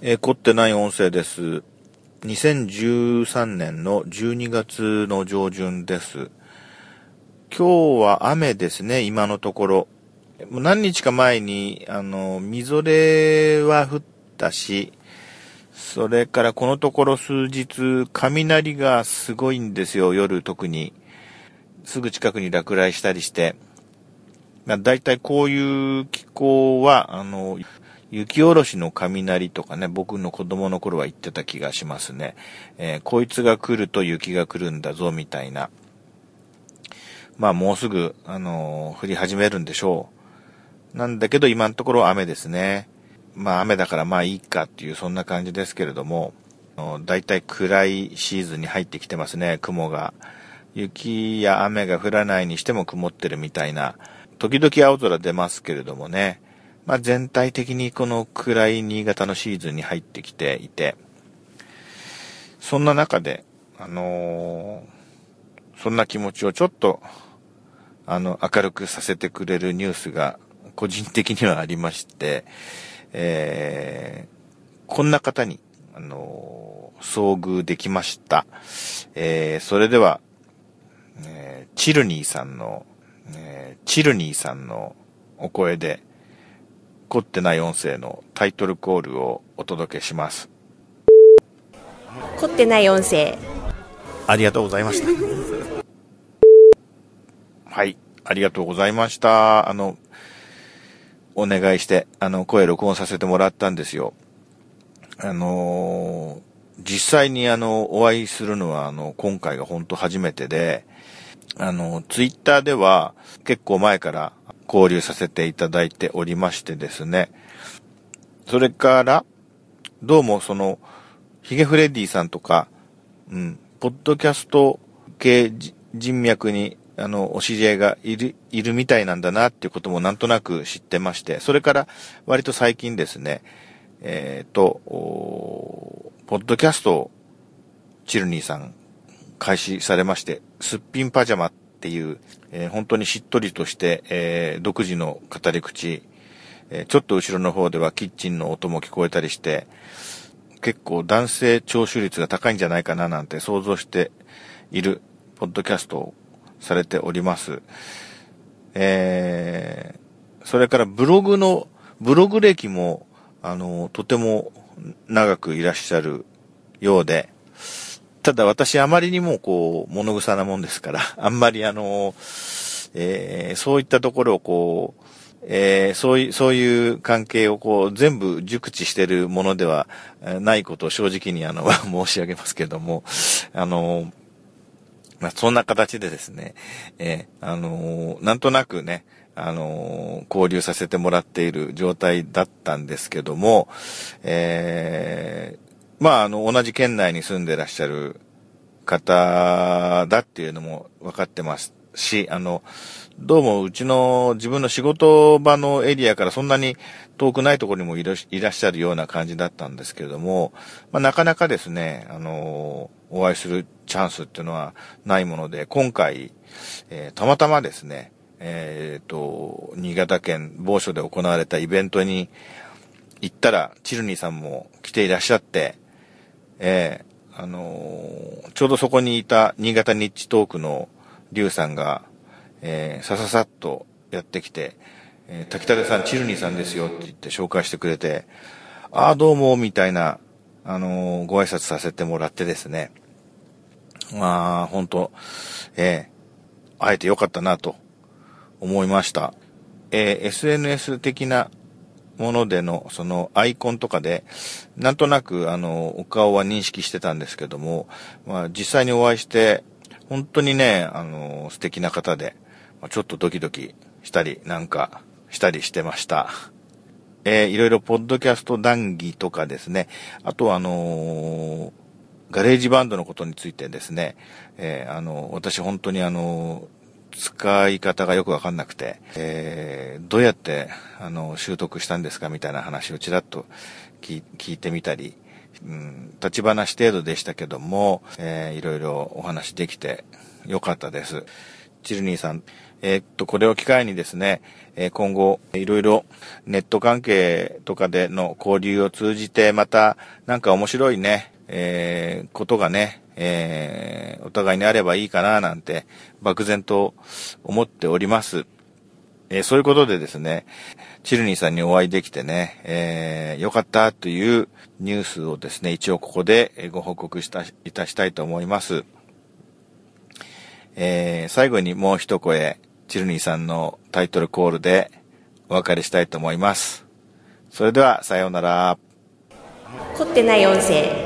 えー、凝ってない音声です。2013年の12月の上旬です。今日は雨ですね、今のところ。もう何日か前に、あの、みぞれは降ったし、それからこのところ数日、雷がすごいんですよ、夜特に。すぐ近くに落雷したりして。だいたいこういう気候は、あの、雪下ろしの雷とかね、僕の子供の頃は言ってた気がしますね。えー、こいつが来ると雪が来るんだぞ、みたいな。まあもうすぐ、あのー、降り始めるんでしょう。なんだけど今のところ雨ですね。まあ雨だからまあいいかっていうそんな感じですけれども、だいたい暗いシーズンに入ってきてますね、雲が。雪や雨が降らないにしても曇ってるみたいな。時々青空出ますけれどもね。まあ全体的にこの暗い新潟のシーズンに入ってきていて、そんな中で、あのー、そんな気持ちをちょっと、あの、明るくさせてくれるニュースが個人的にはありまして、えー、こんな方に、あのー、遭遇できました。えー、それでは、えー、チルニーさんの、えー、チルニーさんのお声で、凝ってない音声のタイトルコールをお届けします。凝ってない音声。ありがとうございました。はい、ありがとうございました。あの、お願いして、あの、声録音させてもらったんですよ。あの実際にあの、お会いするのはあの、今回が本当初めてで、あの、ツイッターでは結構前から交流させていただいておりましてですね。それから、どうもその、ヒゲフレディさんとか、うん、ポッドキャスト系人脈にあの、お知り合いがいる、いるみたいなんだなっていうこともなんとなく知ってまして、それから割と最近ですね、えっ、ー、と、ポッドキャストをチルニーさん開始されまして、すっぴんパジャマていう、えー、本当にしっとりとして、えー、独自の語り口、えちょっと後ろの方ではキッチンの音も聞こえたりして、結構男性聴取率が高いんじゃないかななんて想像しているポッドキャストをされております。えー、それからブログの、ブログ歴も、あの、とても長くいらっしゃるようで、ただ私あまりにもこう、物臭なもんですから、あんまりあの、えー、そういったところをこう、えー、そういう、そういう関係をこう、全部熟知してるものではないことを正直にあの、申し上げますけども、あの、まあ、そんな形でですね、えー、あの、なんとなくね、あの、交流させてもらっている状態だったんですけども、え、まあ、あの、同じ県内に住んでらっしゃる方だっていうのも分かってますし、あの、どうもうちの自分の仕事場のエリアからそんなに遠くないところにもいらっしゃるような感じだったんですけれども、まあ、なかなかですね、あの、お会いするチャンスっていうのはないもので、今回、えー、たまたまですね、えっ、ー、と、新潟県某所で行われたイベントに行ったら、チルニーさんも来ていらっしゃって、えー、あのちょうどそこにいた新潟ニッチトークのリュウさんが、えー、さささっとやってきて、えー、滝竹さん、チルニーさんですよって言って紹介してくれて、ああ、どうも、みたいな、あのー、ご挨拶させてもらってですね。まあ、本当えー、会えてよかったなと思いました。えー、SNS 的なものでの、そのアイコンとかで、なんとなく、あの、お顔は認識してたんですけども、まあ、実際にお会いして、本当にね、あの、素敵な方で、ちょっとドキドキしたりなんかしたりしてました。えー、いろいろポッドキャスト談義とかですね、あとあのー、 GarageBand のことについてですね、えー、あの、私本当にあの、使い方がよくわかんなくて、えー、どうやって、あの、習得したんですかみたいな話をちらっと聞いてみたり、うん、立ち話程度でしたけども、えー、いろいろお話できてよかったです。チルニーさん、えー、っと、これを機会にですね、え今後、いろいろネット関係とかでの交流を通じて、また、なんか面白いね、えー、ことがね、えー、お互いにあればいいかな、なんて、漠然と思っております。えー、そういうことでですね、チルニーさんにお会いできてね、えー、よかったというニュースをですね、一応ここでご報告した、いたしたいと思います。えー、最後にもう一声、チルニーさんのタイトルコールでお別れしたいと思います。それでは、さようなら。凝ってない音声。